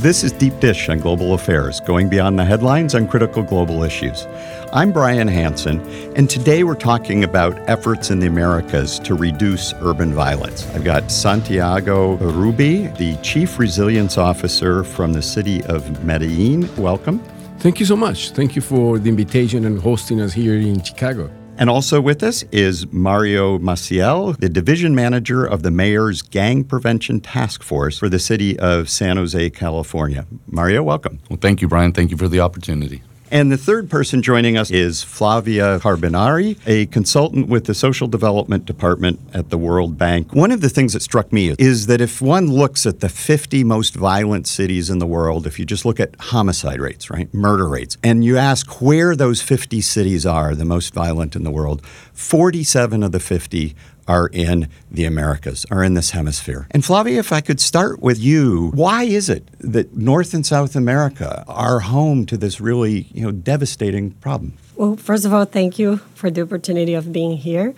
This is Deep Dish on Global Affairs, going beyond the headlines on critical global issues. I'm Brian Hanson, and today we're talking about efforts in the Americas to reduce urban violence. I've got Santiago Uribe, the Chief Resilience Officer from the city of Medellin. Welcome. Thank you so much. Thank you for the invitation and hosting us here in Chicago. And also with us is Mario Maciel, the division manager of the mayor's gang prevention task force for the city of San Jose, California. Mario, welcome. Well, thank you, Brian. Thank you for the opportunity. And the third person joining us is Flavia Carbonari, a consultant with the Social Development Department at the World Bank. One of the things that struck me is that if one looks at the 50 most violent cities in the world, if you just look at homicide rates, right, murder rates, and you ask where those 50 cities are, the most violent in the world, 47 of the 50 are in the Americas, are in this hemisphere. And Flavia, if I could start with you, why is it that North and South America are home to this really, you know, devastating problem? Well, first of all, thank you for the opportunity of being here.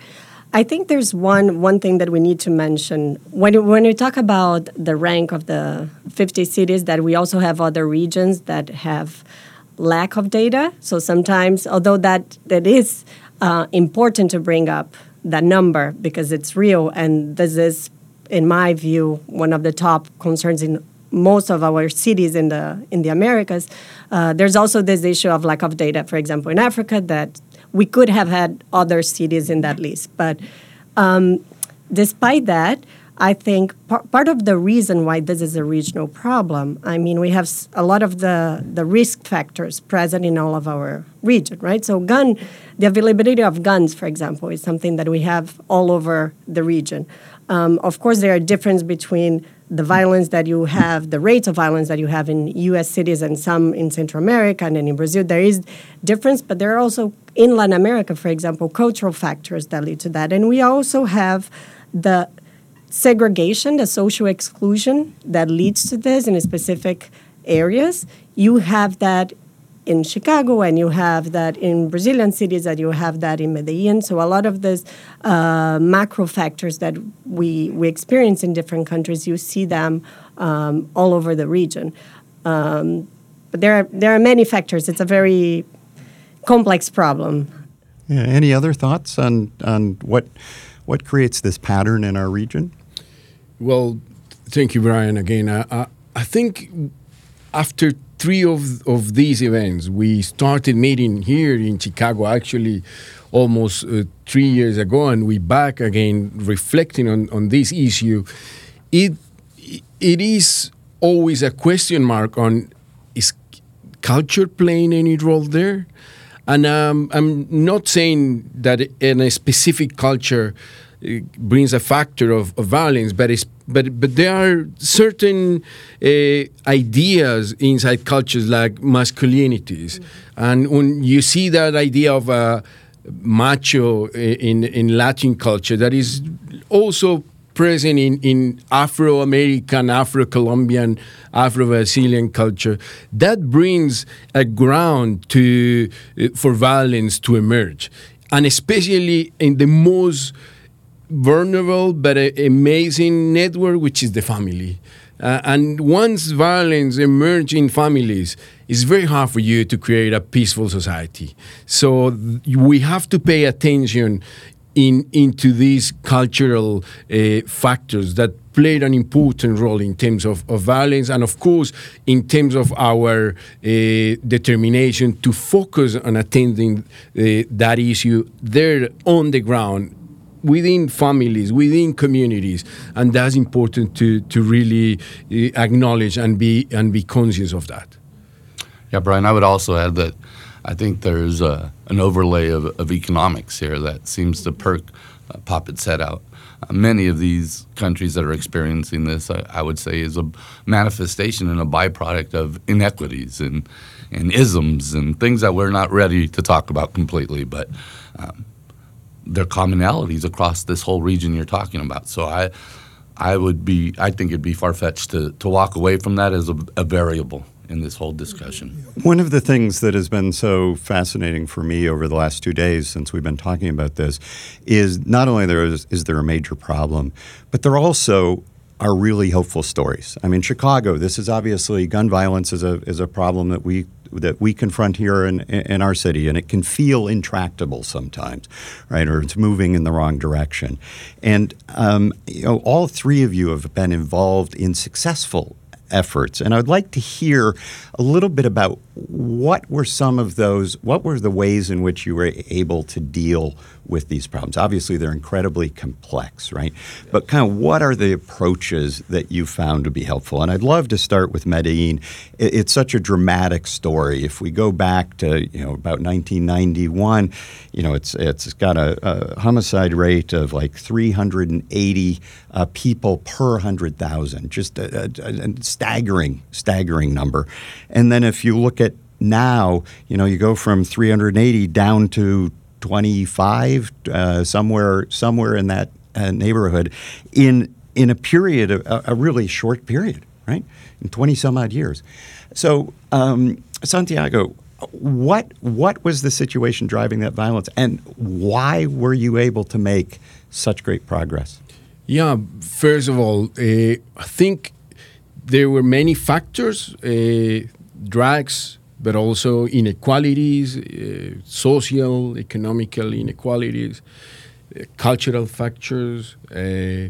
I think there's one one thing that we need to mention when when we talk about the rank of the 50 cities that we also have other regions that have lack of data. So sometimes, although that that is uh, important to bring up that number because it's real, and this is, in my view, one of the top concerns in most of our cities in the in the Americas. Uh, there's also this issue of lack of data, for example, in Africa, that we could have had other cities in that list. But um, despite that, I think par- part of the reason why this is a regional problem, I mean, we have a lot of the, the risk factors present in all of our region, right? So, gun, the availability of guns, for example, is something that we have all over the region. Um, of course, there are differences between the violence that you have, the rates of violence that you have in U.S. cities and some in Central America and in Brazil. There is difference, but there are also in Latin America, for example, cultural factors that lead to that, and we also have the segregation, the social exclusion that leads to this in specific areas. You have that in Chicago, and you have that in Brazilian cities, and you have that in Medellin. So a lot of these uh, macro factors that we we experience in different countries, you see them um, all over the region. Um, but there are there are many factors. It's a very complex problem. Yeah, any other thoughts on on what what creates this pattern in our region? Well, thank you, Brian. Again, I, I, I think after three of, of these events, we started meeting here in Chicago actually almost uh, three years ago, and we back again reflecting on, on this issue. It it is always a question mark on is culture playing any role there? And um, I'm not saying that in a specific culture brings a factor of, of violence, but it's, but but there are certain uh, ideas inside cultures like masculinities, and when you see that idea of a macho in in Latin culture, that is also present in, in Afro American, Afro Colombian, Afro Brazilian culture, that brings a ground to, uh, for violence to emerge. And especially in the most vulnerable but amazing network, which is the family. Uh, and once violence emerges in families, it's very hard for you to create a peaceful society. So we have to pay attention in, into these cultural uh, factors that played an important role in terms of, of, violence and of course in terms of our uh, determination to focus on attending uh, that issue there on the ground within families, within communities, and that's important to to really acknowledge and be and be conscious of that. Yeah, Brian, I would also add that I think there's a, an overlay of, of economics here that seems to perk uh, Poppet's head out. Uh, many of these countries that are experiencing this, I, I, would say, is a manifestation and a byproduct of inequities and, and isms and things that we're not ready to talk about completely, but um, there are commonalities across this whole region you're talking about. So I, I would be, I think it'd be far fetched to, to walk away from that as a, a variable in this whole discussion. One of the things that has been so fascinating for me over the last two days since we've been talking about this is not only there is, is there a major problem, but there also are really hopeful stories. I mean, Chicago. This is obviously gun violence is a is a problem that we that we confront here in, in our city, and it can feel intractable sometimes, right? Or it's moving in the wrong direction. And um, you know, all three of you have been involved in successful efforts. And I'd like to hear a little bit about what were some of those, what were the ways in which you were able to deal with these problems? Obviously, they're incredibly complex, right? But kind of what are the approaches that you found to be helpful? And I'd love to start with Medellin. It's such a dramatic story. If we go back to you know about 1991, you know it's it's got a, a homicide rate of like 380 uh, people per 100,000, just a, a, a staggering staggering number. And then if you look at now, you know, you go from 380 down to 25, uh, somewhere somewhere in that uh, neighborhood, in in a period of a, a, really short period, right? In 20 some odd years. So um, Santiago, what what was the situation driving that violence, and why were you able to make such great progress? Yeah, first of all, uh, I think there were many factors, uh, drugs, but also inequalities, uh, social, economical inequalities, uh, cultural factors, uh,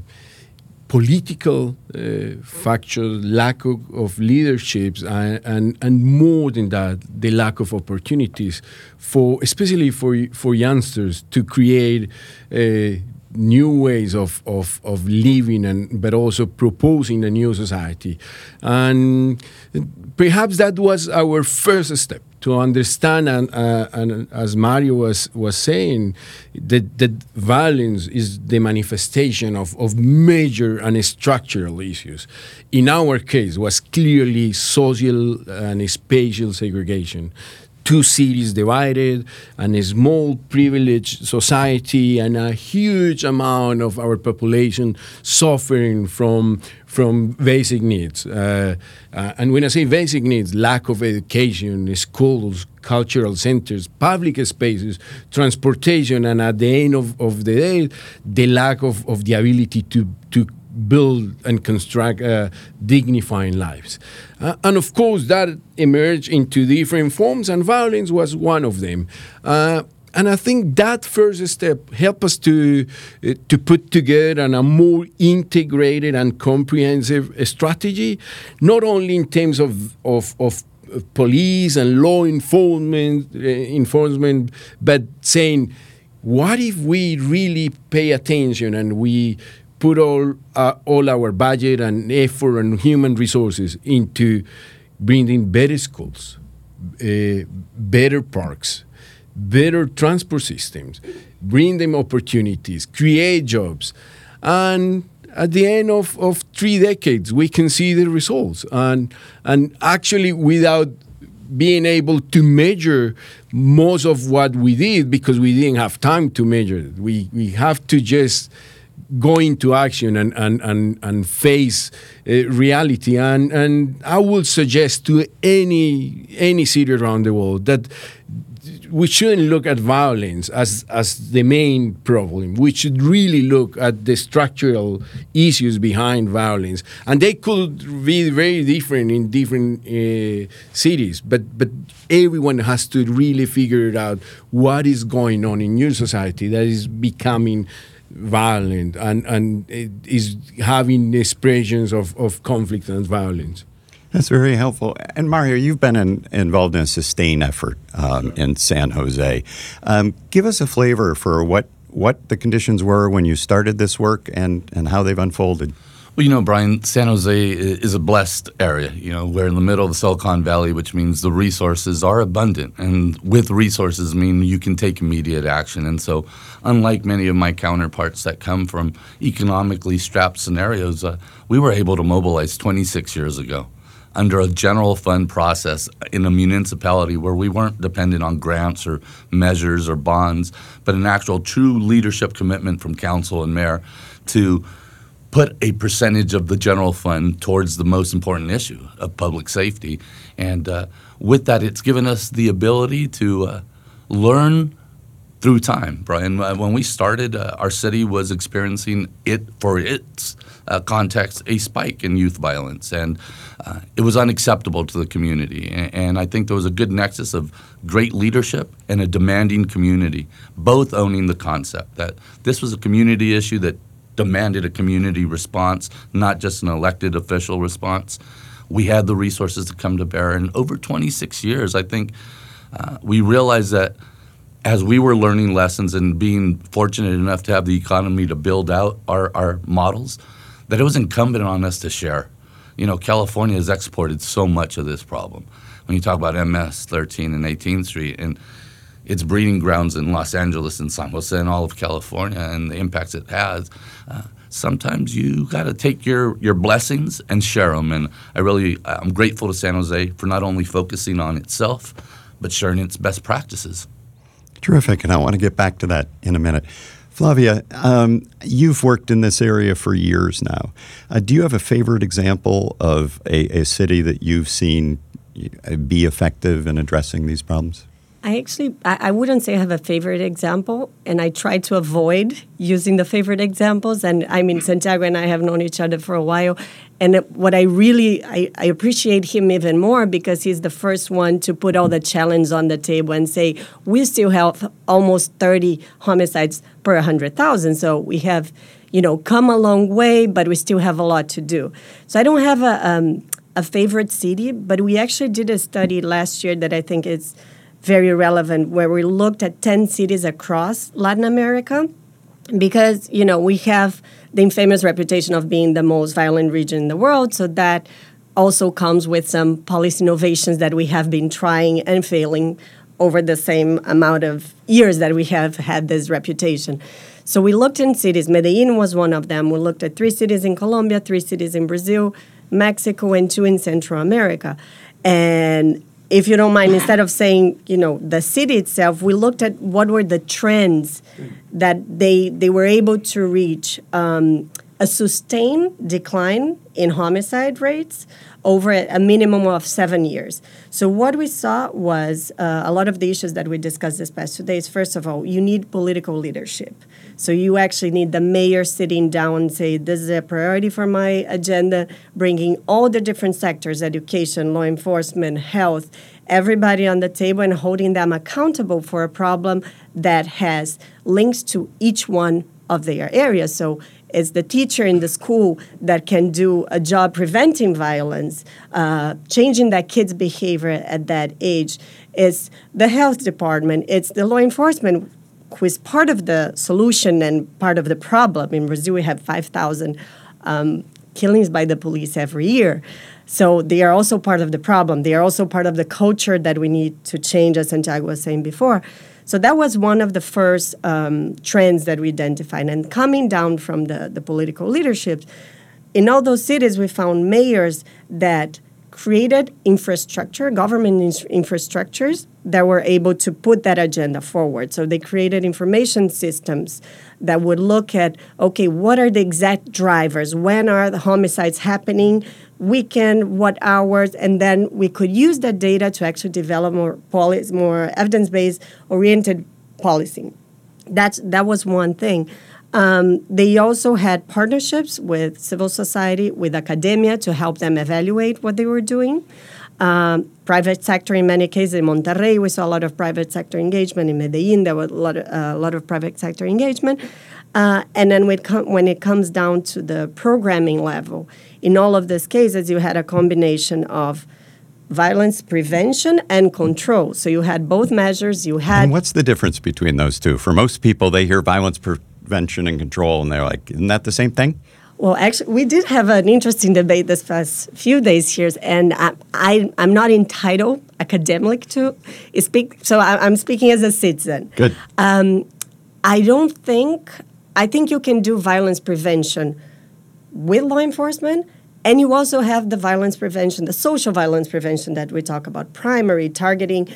political uh, factors, lack of, of leaderships, and, and, and more than that, the lack of opportunities for, especially for, for youngsters to create new ways of, of, of living and but also proposing a new society. And perhaps that was our first step to understand and, uh, and as Mario was, was saying that, that violence is the manifestation of, of major and structural issues. In our case was clearly social and spatial segregation two cities divided and a small privileged society and a huge amount of our population suffering from from basic needs. Uh, uh, and when I say basic needs, lack of education, schools, cultural centers, public spaces, transportation, and at the end of, of the day, the lack of, of the ability to, to build and construct uh, dignifying lives. Uh, and of course, that emerged into different forms, and violence was one of them. Uh, and I think that first step helped us to uh, to put together a more integrated and comprehensive strategy, not only in terms of of, of police and law enforcement, uh, enforcement, but saying, what if we really pay attention and we put all uh, all our budget and effort and human resources into bringing better schools, uh, better parks, better transport systems, bring them opportunities, create jobs, and at the end of, of three decades, we can see the results. And and actually, without being able to measure most of what we did because we didn't have time to measure it. We we have to just go into action and, and, and, and face uh, reality. And, and I would suggest to any, any city around the world that we shouldn't look at violence as, as the main problem. We should really look at the structural issues behind violence. And they could be very different in different uh, cities, but, but everyone has to really figure out what is going on in your society that is becoming violent and, and is having expressions of, of conflict and violence. That's very helpful. And Mario, you've been in, involved in a sustain effort um, in San Jose. Um, give us a flavor for what, what the conditions were when you started this work and, and how they've unfolded. Well, you know, Brian, San Jose is a blessed area. You know, we're in the middle of the Silicon Valley, which means the resources are abundant. And with resources mean you can take immediate action. And so, unlike many of my counterparts that come from economically strapped scenarios, uh, we were able to mobilize 26 years ago under a general fund process in a municipality where we weren't dependent on grants or measures or bonds, but an actual true leadership commitment from council and mayor to put a percentage of the general fund towards the most important issue of public safety. And uh, with that, it's given us the ability to uh, learn through time, Brian. Uh, when we started, uh, our city was experiencing it for its uh, context a spike in youth violence, and uh, it was unacceptable to the community. And, and, I think there was a good nexus of great leadership and a demanding community, both owning the concept that this was a community issue that demanded a community response, not just an elected official response. We had the resources to come to bear, and over 26 years, I think uh, we realized that as we were learning lessons and being fortunate enough to have the economy to build out our, our models, that it was incumbent on us to share. You know, California has exported so much of this problem. When you talk about MS 13 and 18th Street and its breeding grounds in Los Angeles and San Jose and all of California and the impacts it has, uh, sometimes you got to take your, your blessings and share them. And I really, I'm grateful to San Jose for not only focusing on itself, but sharing its best practices. Terrific, and I want to get back to that in a minute. Flavia, um, you've worked in this area for years now. Uh, do you have a favorite example of a, a city that you've seen uh, be effective in addressing these problems? I actually, I, I wouldn't say I have a favorite example, and I try to avoid using the favorite examples. And I mean, Santiago and I have known each other for a while, and what I really, I, I appreciate him even more because he's the first one to put all the challenge on the table and say we still have almost 30 homicides per 100,000. So we have, you know, come a long way, but we still have a lot to do. So I don't have a, um, a favorite city, but we actually did a study last year that I think is very relevant where we looked at 10 cities across Latin America because you know we have the infamous reputation of being the most violent region in the world. So that also comes with some policy innovations that we have been trying and failing over the same amount of years that we have had this reputation. So we looked in cities. Medellin was one of them. We looked at three cities in colombia three cities in brazil mexico and two in central america. And if you don't mind, instead of saying, you know, the city itself, we looked at what were the trends that they they were able to reach um, a sustained decline in homicide rates over a minimum of seven years. So what we saw was uh, a lot of the issues that we discussed this past two days. First of all, you need political leadership. So you actually need the mayor sitting down and say, "This is a priority for my agenda," bringing all the different sectors: education, law enforcement, health, everybody on the table, and holding them accountable for a problem that has links to each one of their areas. So it's the teacher in the school that can do a job preventing violence, uh, changing that kid's behavior at that age. It's the health department. It's the law enforcement who is part of the solution and part of the problem. In Brazil, we have 5,000 um, killings by the police every year. So they are also part of the problem. They are also part of the culture that we need to change, as Santiago was saying before. So that was one of the first um, trends that we identified. And coming down from the, the political leadership, in all those cities, we found mayors that created infrastructure, government in- infrastructures that were able to put that agenda forward. So they created information systems that would look at okay, what are the exact drivers? When are the homicides happening? Weekend, what hours? And then we could use that data to actually develop more policy, more evidence based oriented policy. That's that was one thing. Um, they also had partnerships with civil society, with academia to help them evaluate what they were doing. Um, private sector, in many cases, in Monterrey, we saw a lot of private sector engagement. In Medellin, there was a lot of, uh, a lot of private sector engagement. Uh, and then when, com- when it comes down to the programming level, in all of these cases, you had a combination of violence prevention and control. So you had both measures. You had. And what's the difference between those two? For most people, they hear violence prevention and control, and they're like, isn't that the same thing? Well, actually, we did have an interesting debate this past few days here, and I, I, am not entitled academic to speak, so I, am speaking as a citizen. Good. Um, I don't think, I think you can do violence prevention with law enforcement, and you also have the violence prevention, the social violence prevention that we talk about, primary targeting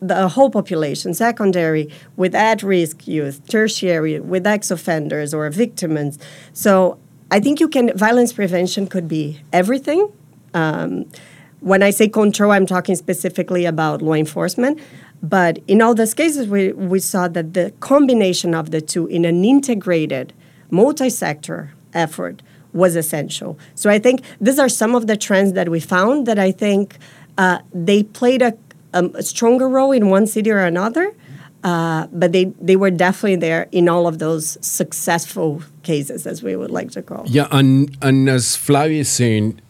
the whole population, secondary with at risk youth, tertiary with ex offenders or victims. So I think you can, violence prevention could be everything. Um, when I say control, I'm talking specifically about law enforcement. But in all those cases, we, we saw that the combination of the two in an integrated, multi sector effort was essential. So I think these are some of the trends that we found that I think uh, they played a, um, a, stronger role in one city or another, uh, but they, they were definitely there in all of those successful cases, as we would like to call. Yeah, and, and as Flavia is saying,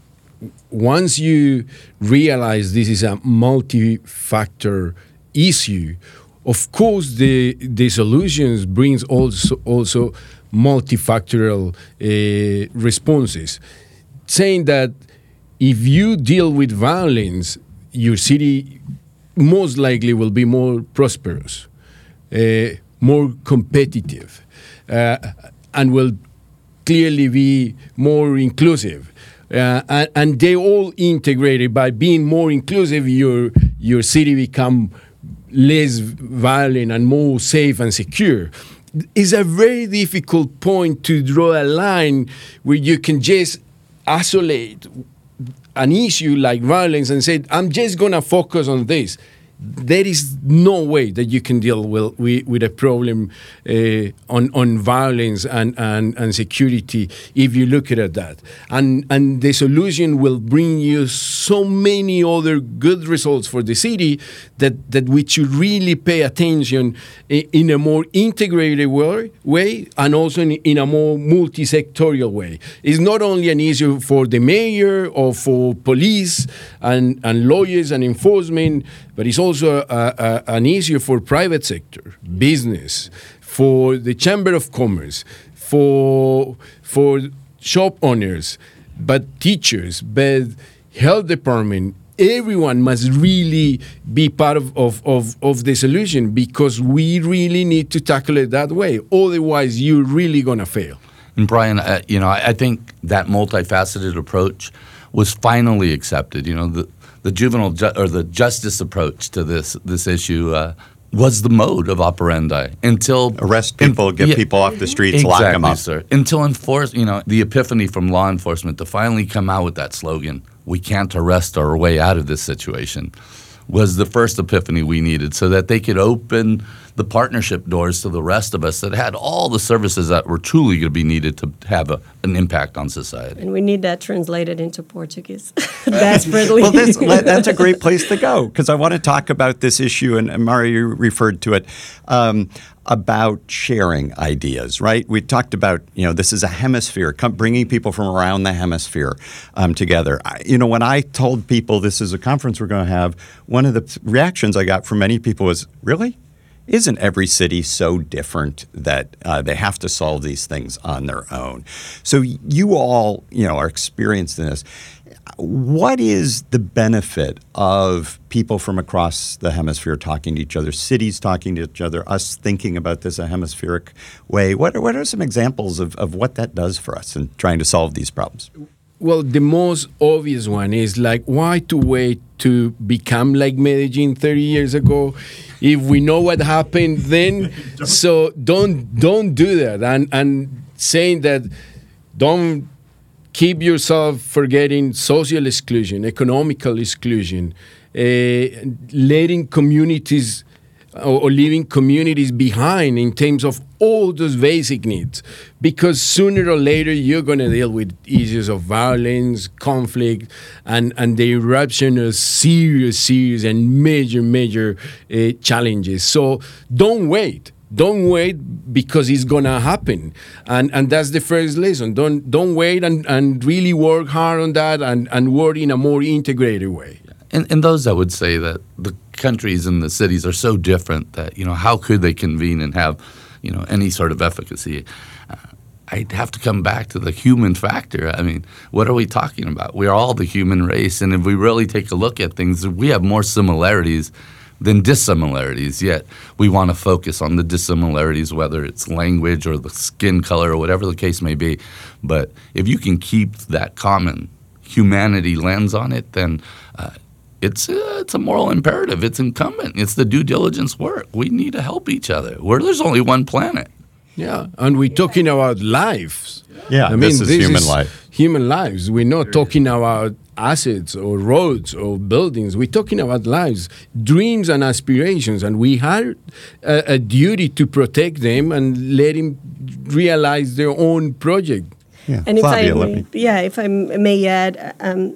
once you realize this is a multi-factor issue, of course the the solutions brings also also multifactorial uh, responses, saying that if you deal with violence, your city most likely will be more prosperous, uh, more competitive, uh, and will clearly be more inclusive. Uh, and, and, they all integrated. By being more inclusive your your city become less violent and more safe and secure. It's a very difficult point to draw a line where you can just isolate an issue like violence and say, I'm just going to focus on this there is no way that you can deal with, with, with a problem uh, on, on violence and, and, and security if you look at that. And, and the solution will bring you so many other good results for the city that, that we should really pay attention in a more integrated way, way and also in, in a more multi-sectorial way. It's not only an issue for the mayor or for police and, and lawyers and enforcement, but it's also a, a, uh, uh, uh, an issue for private sector, business, for the chamber of commerce, for for shop owners, but teachers, but health department. Everyone must really be part of, of, of, of the solution because we really need to tackle it that way. Otherwise, you're really going to fail. And Brian, uh, you know, I, I think that multifaceted approach was finally accepted. You know, the, the juvenile ju- or the justice approach to this this issue uh, was the mode of operandi until arrest people, get yeah, people off the streets, exactly, lock them up. Sir. Until enforce, you know, the epiphany from law enforcement to finally come out with that slogan: "We can't arrest our way out of this situation." Was the first epiphany we needed so that they could open the partnership doors to the rest of us that had all the services that were truly going to be needed to have a, an impact on society. And we need that translated into Portuguese desperately. well, this, that's a great place to go because I want to talk about this issue, and, and Mario referred to it. Um, about sharing ideas, right? We talked about, you know, this is a hemisphere, come, bringing people from around the hemisphere um, together. I, you know, when I told people this is a conference we're going to have, one of the reactions I got from many people was, really? Isn't every city so different that uh, they have to solve these things on their own? So you all, you know, are experienced in this what is the benefit of people from across the hemisphere talking to each other, cities talking to each other, us thinking about this a hemispheric way? What are, what are some examples of, of what that does for us in trying to solve these problems? Well, the most obvious one is like, why to wait to become like Medellin 30 years ago if we know what happened then? so don't don't do that. And and saying that don't keep yourself forgetting social exclusion, economical exclusion, uh, letting communities or, or leaving communities behind in terms of all those basic needs. Because sooner or later, you're going to deal with issues of violence, conflict, and, and the eruption of serious, serious, and major, major uh, challenges. So don't wait don't wait because it's gonna happen. And and that's the first lesson. Don't don't wait and, and really work hard on that and, and work in a more integrated way. And, and those that would say that the countries and the cities are so different that you know how could they convene and have you know any sort of efficacy? Uh, I'd have to come back to the human factor. I mean, what are we talking about? We're all the human race, and if we really take a look at things, we have more similarities than dissimilarities. Yet we want to focus on the dissimilarities, whether it's language or the skin color or whatever the case may be. But if you can keep that common humanity lens on it, then uh, it's uh, it's a moral imperative. It's incumbent. It's the due diligence work. We need to help each other. Where there's only one planet. Yeah, and we're talking about lives. Yeah, I mean, this is this human is life. Human lives. We're not talking about assets or roads or buildings. We're talking about lives, dreams, and aspirations, and we have a, a duty to protect them and let them realize their own project. Yeah. And if Flavia, I let may, me. yeah, if I m- may add, um,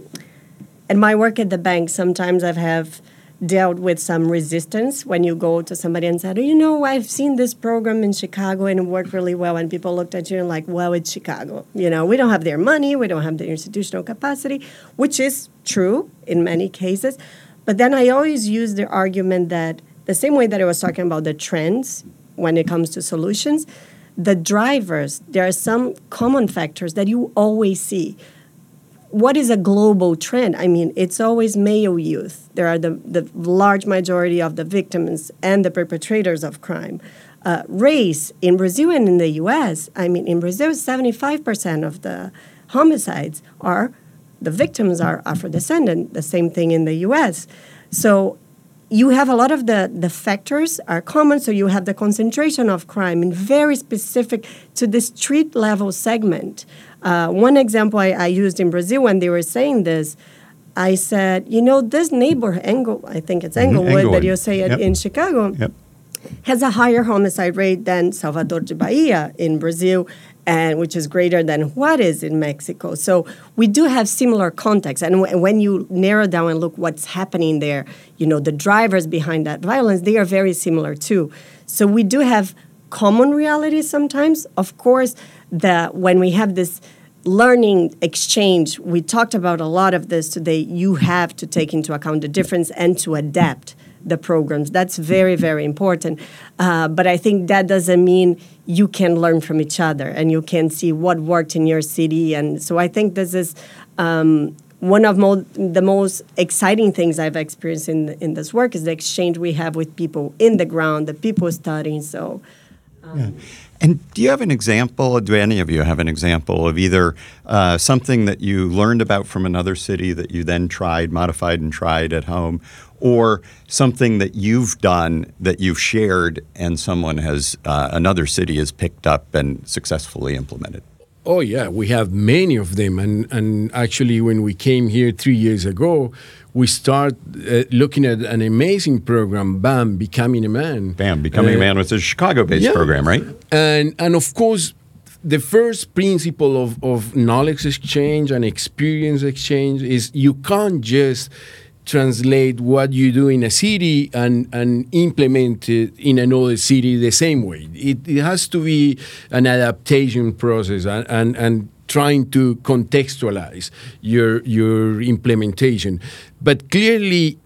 in my work at the bank, sometimes I have dealt with some resistance when you go to somebody and said, you know, I've seen this program in Chicago and it worked really well, and people looked at you and like, well, it's Chicago. You know, we don't have their money, we don't have the institutional capacity, which is true in many cases. But then I always use the argument that the same way that I was talking about the trends when it comes to solutions, the drivers, there are some common factors that you always see. What is a global trend? I mean, it's always male youth. There are the, the large majority of the victims and the perpetrators of crime. Uh, race in Brazil and in the US, I mean, in Brazil, 75% of the homicides are the victims are Afro descendant, the same thing in the US. So you have a lot of the, the factors are common, so you have the concentration of crime in very specific to the street level segment. Uh, one example I, I used in Brazil when they were saying this, I said, you know, this neighbor, Engel, I think it's Englewood, Englewood. that you say it Yep. in Chicago Yep. has a higher homicide rate than Salvador de Bahia in Brazil, and which is greater than Juarez in Mexico. So we do have similar contexts, and w- when you narrow down and look what's happening there, you know the drivers behind that violence, they are very similar too. So we do have common realities sometimes. Of course, that when we have this learning exchange, we talked about a lot of this today. You have to take into account the difference and to adapt the programs. That's very, very important. Uh, but I think that doesn't mean you can learn from each other and you can see what worked in your city. And so I think this is um, one of mo- the most exciting things I've experienced in, in this work is the exchange we have with people in the ground, the people studying. So. And do you have an example? Do any of you have an example of either uh, something that you learned about from another city that you then tried, modified, and tried at home, or something that you've done that you've shared and someone has, uh, another city has picked up and successfully implemented? Oh yeah, we have many of them, and and actually, when we came here three years ago, we start uh, looking at an amazing program, BAM, Becoming a Man. Bam, Becoming a Uh, Man was a Chicago based yeah. program, right? and and of course the first principle of, of knowledge exchange and experience exchange is you can't just translate what you do in a city and, and implement it in another city the same way. It, it has to be an adaptation process and, and, and trying to contextualize your, your implementation. But clearly,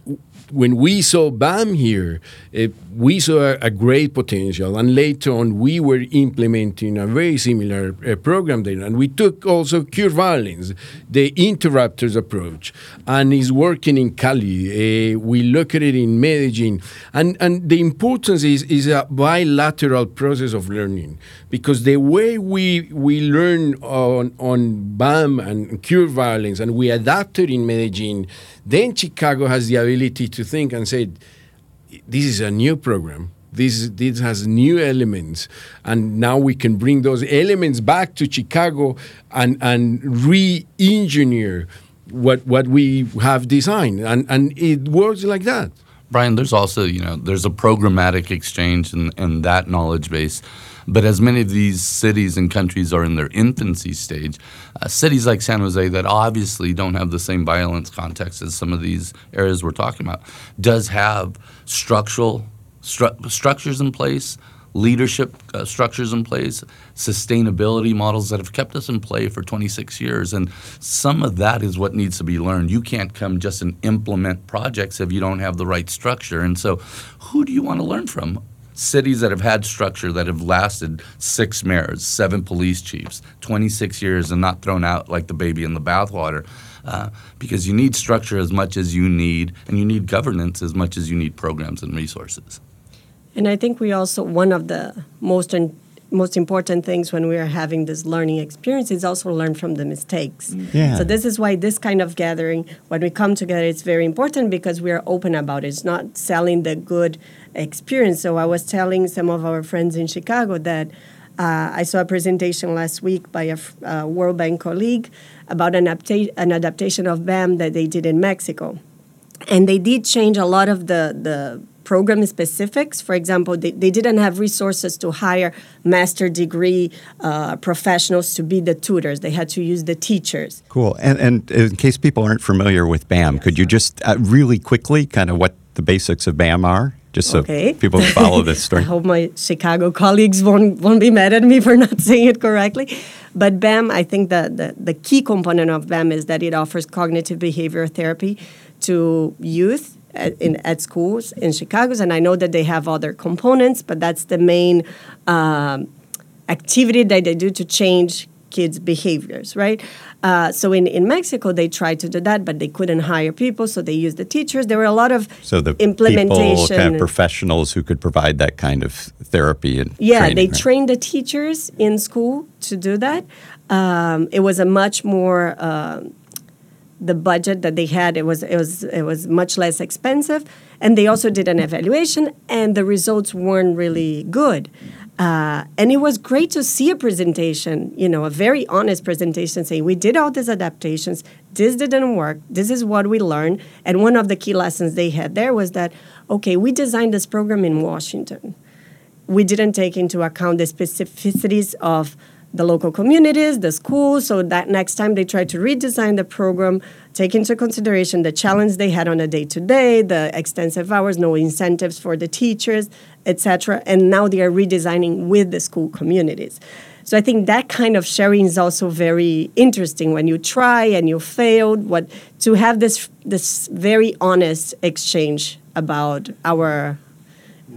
when we saw BAM here, uh, we saw a, great potential, and later on we were implementing a very similar uh, program there, and we took also Cure Violence, the interrupters approach, and is working in Cali. Uh, we look at it in Medellin, and and the importance is is a bilateral process of learning because the way we we learn on on BAM and Cure Violence, and we adapted in Medellin, then Chicago has the ability to think and say, this is a new program. This, this has new elements, and now we can bring those elements back to Chicago and, and re-engineer what, what we have designed, and, and it works like that. Brian, there's also, you know, there's a programmatic exchange in, in that knowledge base. But as many of these cities and countries are in their infancy stage, uh, cities like San Jose that obviously don't have the same violence context as some of these areas we're talking about, does have structural stru- structures in place, leadership uh, structures in place, sustainability models that have kept us in play for 26 years. And some of that is what needs to be learned. You can't come just and implement projects if you don't have the right structure. And so, who do you want to learn from? Cities that have had structure that have lasted six mayors, seven police chiefs, 26 years, and not thrown out like the baby in the bathwater. Uh, because you need structure as much as you need, and you need governance as much as you need programs and resources. And I think we also one of the most in, most important things when we are having this learning experience is also learn from the mistakes. Yeah. So this is why this kind of gathering, when we come together, it's very important because we are open about it. It's not selling the good experience. So I was telling some of our friends in Chicago that Uh, I saw a presentation last week by a, uh, World Bank colleague about an, update, an adaptation of BAM that they did in Mexico. And they did change a lot of the, the program specifics. For example, they, they didn't have resources to hire master degree uh, professionals to be the tutors. They had to use the teachers. Cool. And, and in case people aren't familiar with BAM, could you just uh, really quickly kind of what the basics of BAM are? Just so Okay. people follow this story. I hope my Chicago colleagues won't, won't be mad at me for not saying it correctly. But BAM, I think that the, the key component of BAM is that it offers cognitive behavior therapy to youth at, in, at schools in Chicago. And I know that they have other components, but that's the main um, activity that they do to change kids' behaviors, right? Uh, so in, in Mexico, they tried to do that, but they couldn't hire people, so they used the teachers. There were a lot of So the people, implementation. kind of professionals who could provide that kind of therapy and Yeah, training, they right? trained the teachers in school to do that. Um, it was a much more um the budget that they had. It was it was it was much less expensive, and they also did an evaluation, and the results weren't really good. Uh, and it was great to see a presentation, you know, a very honest presentation saying we did all these adaptations. This didn't work. This is what we learned. And one of the key lessons they had there was that, okay, we designed this program in Washington we didn't take into account the specificities of the local communities, the schools, so that next time they try to redesign the program, take into consideration the challenge they had on a day to day, the extensive hours, no incentives for the teachers, etc. And now they are redesigning with the school communities. So I think that kind of sharing is also very interesting when you try and you failed. What to have this this very honest exchange about our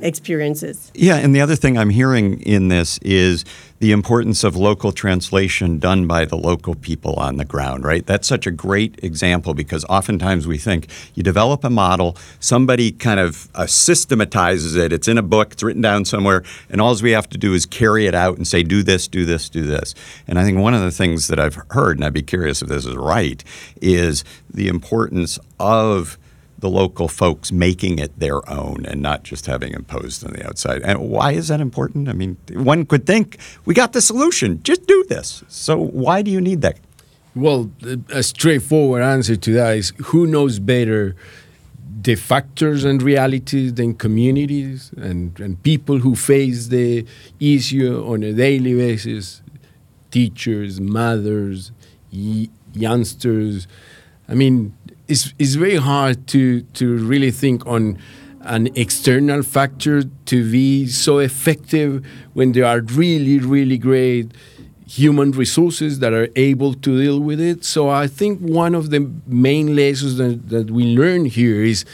experiences. Yeah, and the other thing I'm hearing in this is the importance of local translation done by the local people on the ground, right? That's such a great example because oftentimes we think you develop a model, somebody kind of uh, systematizes it, it's in a book, it's written down somewhere, and all we have to do is carry it out and say, do this, do this, do this. And I think one of the things that I've heard, and I'd be curious if this is right, is the importance of the local folks making it their own and not just having imposed on the outside. And why is that important? I mean, one could think we got the solution, just do this. So why do you need that? Well, a straightforward answer to that is who knows better the factors and realities than communities and, and people who face the issue on a daily basis teachers, mothers, youngsters. I mean, it's, it's very hard to, to really think on an external factor to be so effective when there are really, really great human resources that are able to deal with it. So I think one of the main lessons that, that we learn here is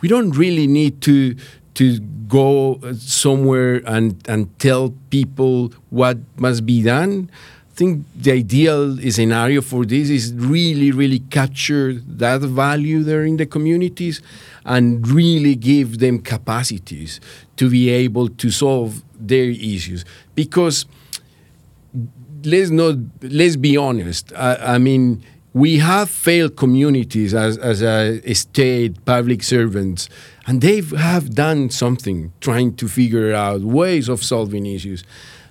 we don't really need to to go uh, somewhere and, and tell people what must be done. I think the ideal scenario for this is really, really capture that value there in the communities and really give them capacities to be able to solve their issues. Because let's not let's be honest. I, I mean, we have failed communities as as a state public servants, and they have done something trying to figure out ways of solving issues.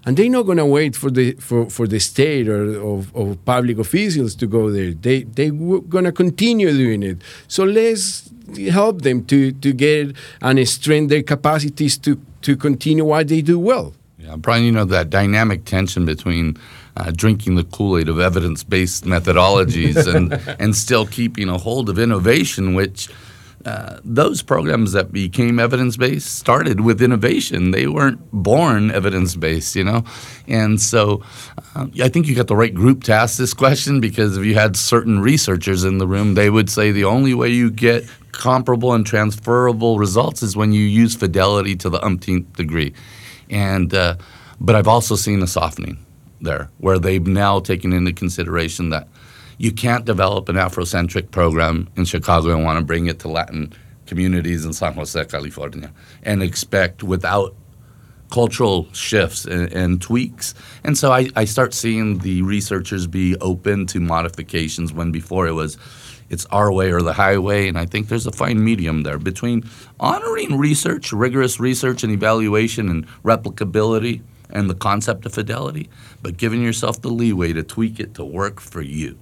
And they're not going to wait for the for, for the state or of, of public officials to go there. They they going to continue doing it. So let's help them to to get and strengthen their capacities to to continue what they do well. Yeah, Brian, you know that dynamic tension between uh, drinking the Kool Aid of evidence based methodologies and, and still keeping a hold of innovation, which uh, those programs that became evidence based started with innovation. They weren't born evidence based, you know? And so uh, I think you got the right group to ask this question because if you had certain researchers in the room, they would say the only way you get comparable and transferable results is when you use fidelity to the umpteenth degree. And uh, but I've also seen a softening there, where they've now taken into consideration that you can't develop an Afrocentric program in Chicago and want to bring it to Latin communities in San Jose, California, and expect without cultural shifts and, and tweaks. And so I, I start seeing the researchers be open to modifications when before it was it's our way or the highway. And I think there's a fine medium there between honoring research, rigorous research and evaluation and replicability, and the concept of fidelity, but giving yourself the leeway to tweak it to work for you.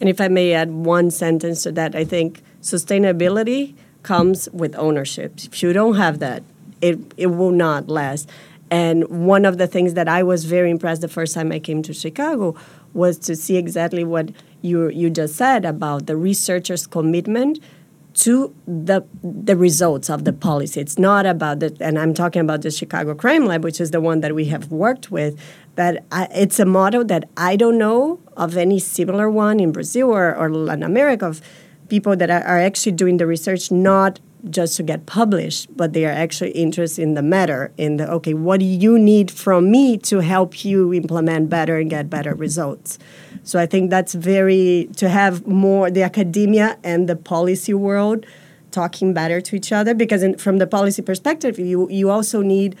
And if I may add one sentence to that, I think sustainability comes with ownership. If you don't have that, it, it will not last. And one of the things that I was very impressed the first time I came to Chicago was to see exactly what you, you just said about the researchers' commitment to the the results of the policy. It's not about the, and I'm talking about the Chicago Crime Lab, which is the one that we have worked with. That I, it's a model that I don't know of any similar one in Brazil or, or Latin America of people that are, are actually doing the research not just to get published, but they are actually interested in the matter, in the okay, what do you need from me to help you implement better and get better results? So I think that's very to have more the academia and the policy world talking better to each other because in, from the policy perspective, you you also need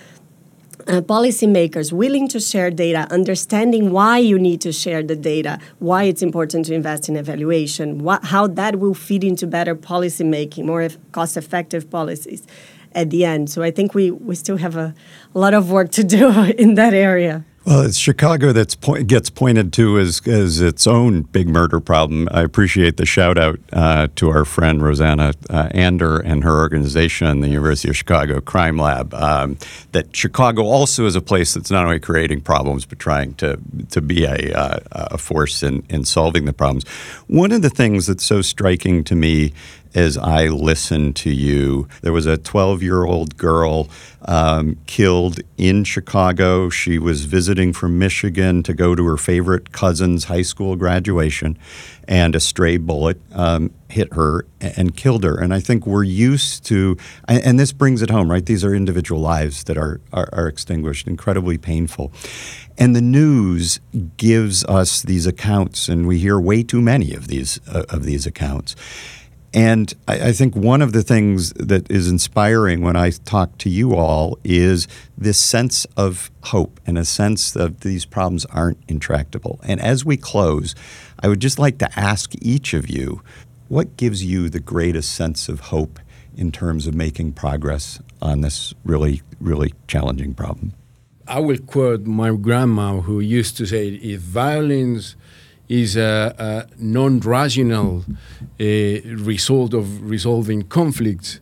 uh, policymakers willing to share data, understanding why you need to share the data, why it's important to invest in evaluation, what, how that will feed into better policy making, more cost effective policies at the end. So I think we, we still have a, a lot of work to do in that area. Well, it's Chicago that point, gets pointed to as, as its own big murder problem. I appreciate the shout out uh, to our friend Roseanna uh, Ander and her organization, the University of Chicago Crime Lab. Um, that Chicago also is a place that's not only creating problems but trying to to be a, uh, a force in, in solving the problems. One of the things that's so striking to me as I listen to you. There was a 12 year old girl um, killed in Chicago. She was visiting from Michigan to go to her favorite cousin's high school graduation, and a stray bullet um, hit her and killed her. And I think we're used to, and this brings it home, right? These are individual lives that are, are, are extinguished, incredibly painful. And the news gives us these accounts, and we hear way too many of these uh, of these accounts. And I, I, think one of the things that is inspiring when I talk to you all is this sense of hope and a sense that these problems aren't intractable. And as we close, I would just like to ask each of you what gives you the greatest sense of hope in terms of making progress on this really, really challenging problem? I will quote my grandma who used to say if violence is a, a non-rational uh, result of resolving conflicts,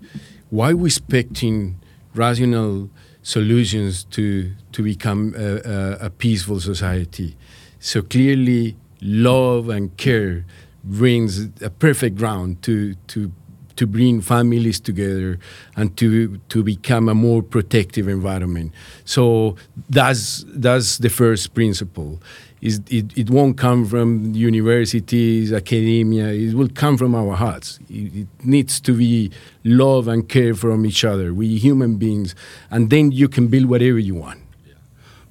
why are we expecting rational solutions to, to become a, a, a peaceful society? So clearly, love and care brings a perfect ground to, to to bring families together and to to become a more protective environment. So that's that's the first principle is it, it won't come from universities, academia. It will come from our hearts. It, it, needs to be love and care from each other. We human beings, and then you can build whatever you want. Yeah.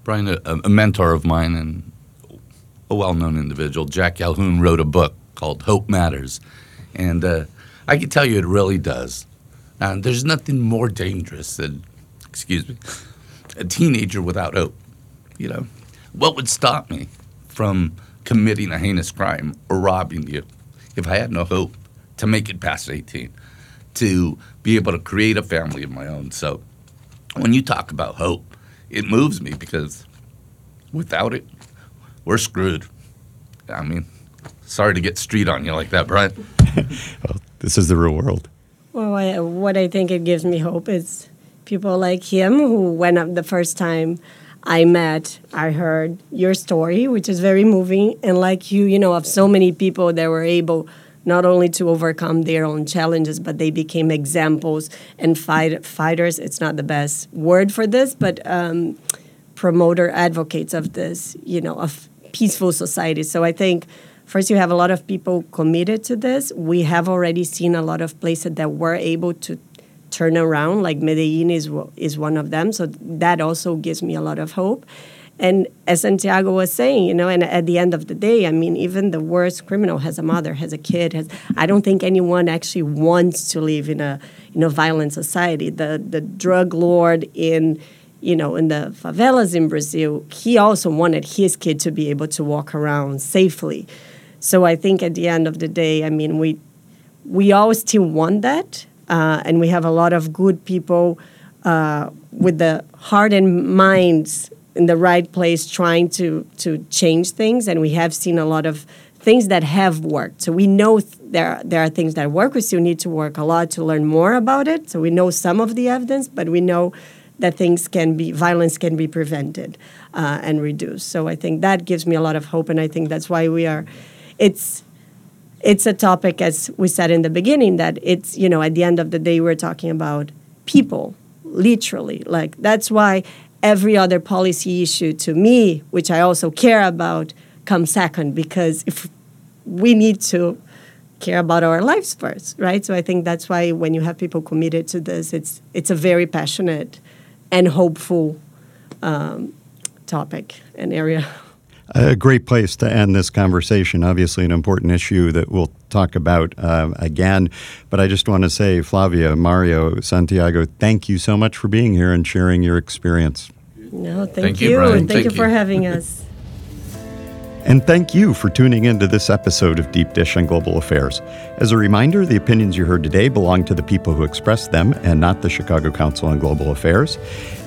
Brian, a, a mentor of mine and a well-known individual, Jack Calhoun, wrote a book called Hope Matters, and uh, I can tell you it really does. And there's nothing more dangerous than, excuse me, a teenager without hope. You know, what would stop me? From committing a heinous crime or robbing you if I had no hope to make it past 18, to be able to create a family of my own. So when you talk about hope, it moves me because without it, we're screwed. I mean, sorry to get street on you like that, Brian. well, this is the real world. Well, I, what I think it gives me hope is people like him who went up the first time I met, I heard your story, which is very moving. And like you, you know, of so many people that were able not only to overcome their own challenges, but they became examples and fight, fighters. It's not the best word for this, but um, promoter advocates of this, you know, of peaceful society. So I think first you have a lot of people committed to this. We have already seen a lot of places that were able to turn around. Like Medellin is is one of them. So that also gives me a lot of hope. And as Santiago was saying, you know, and at the end of the day, I mean, even the worst criminal has a mother, has a kid. Has I don't think anyone actually wants to live in a in a violent society. The the drug lord in you know in the favelas in Brazil, he also wanted his kid to be able to walk around safely. So I think at the end of the day, I mean, we we all still want that, uh, and we have a lot of good people uh, with the heart and minds in the right place trying to to change things. And we have seen a lot of things that have worked. So we know th- there there are things that work. We still need to work a lot to learn more about it. So we know some of the evidence but we know that things can be violence can be prevented uh, and reduced. So i think that gives me a lot of hope and i think that's why we are it's it's a topic as we said in the beginning that it's you know at the end of the day we're talking about people literally. Like that's why every other policy issue to me which i also care about comes second because if we need to care about our lives first right? So i think that's why when you have people committed to this it's it's a very passionate and hopeful um, topic and area A great place to end this conversation. Obviously, an important issue that we'll talk about um, again. But I just want to say, Flavia, Mario, Santiago, thank you so much for being here and sharing your experience. no thank, Thank you, you, Brian. and thank, Thank you for having us And thank you for tuning into this episode of Deep Dish on Global Affairs. As a reminder, the opinions you heard today belong to the people who expressed them and not the Chicago Council on Global Affairs.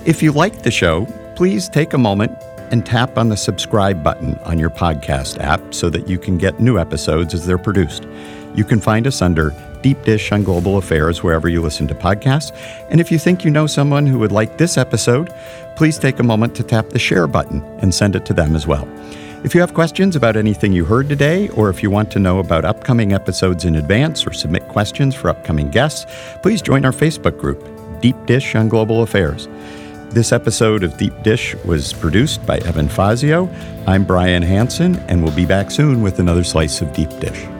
If you liked the show, please take a moment and tap on the subscribe button on your podcast app so that you can get new episodes as they're produced. You can find us under Deep Dish on Global Affairs wherever you listen to podcasts. And if you think you know someone who would like this episode, please take a moment to tap the share button and send it to them as well. If you have questions about anything you heard today, or if you want to know about upcoming episodes in advance or submit questions for upcoming guests, please join our Facebook group, Deep Dish on Global Affairs. This episode of Deep Dish was produced by Evan Fazio. I'm Brian Hanson, and we'll be back soon with another slice of Deep Dish.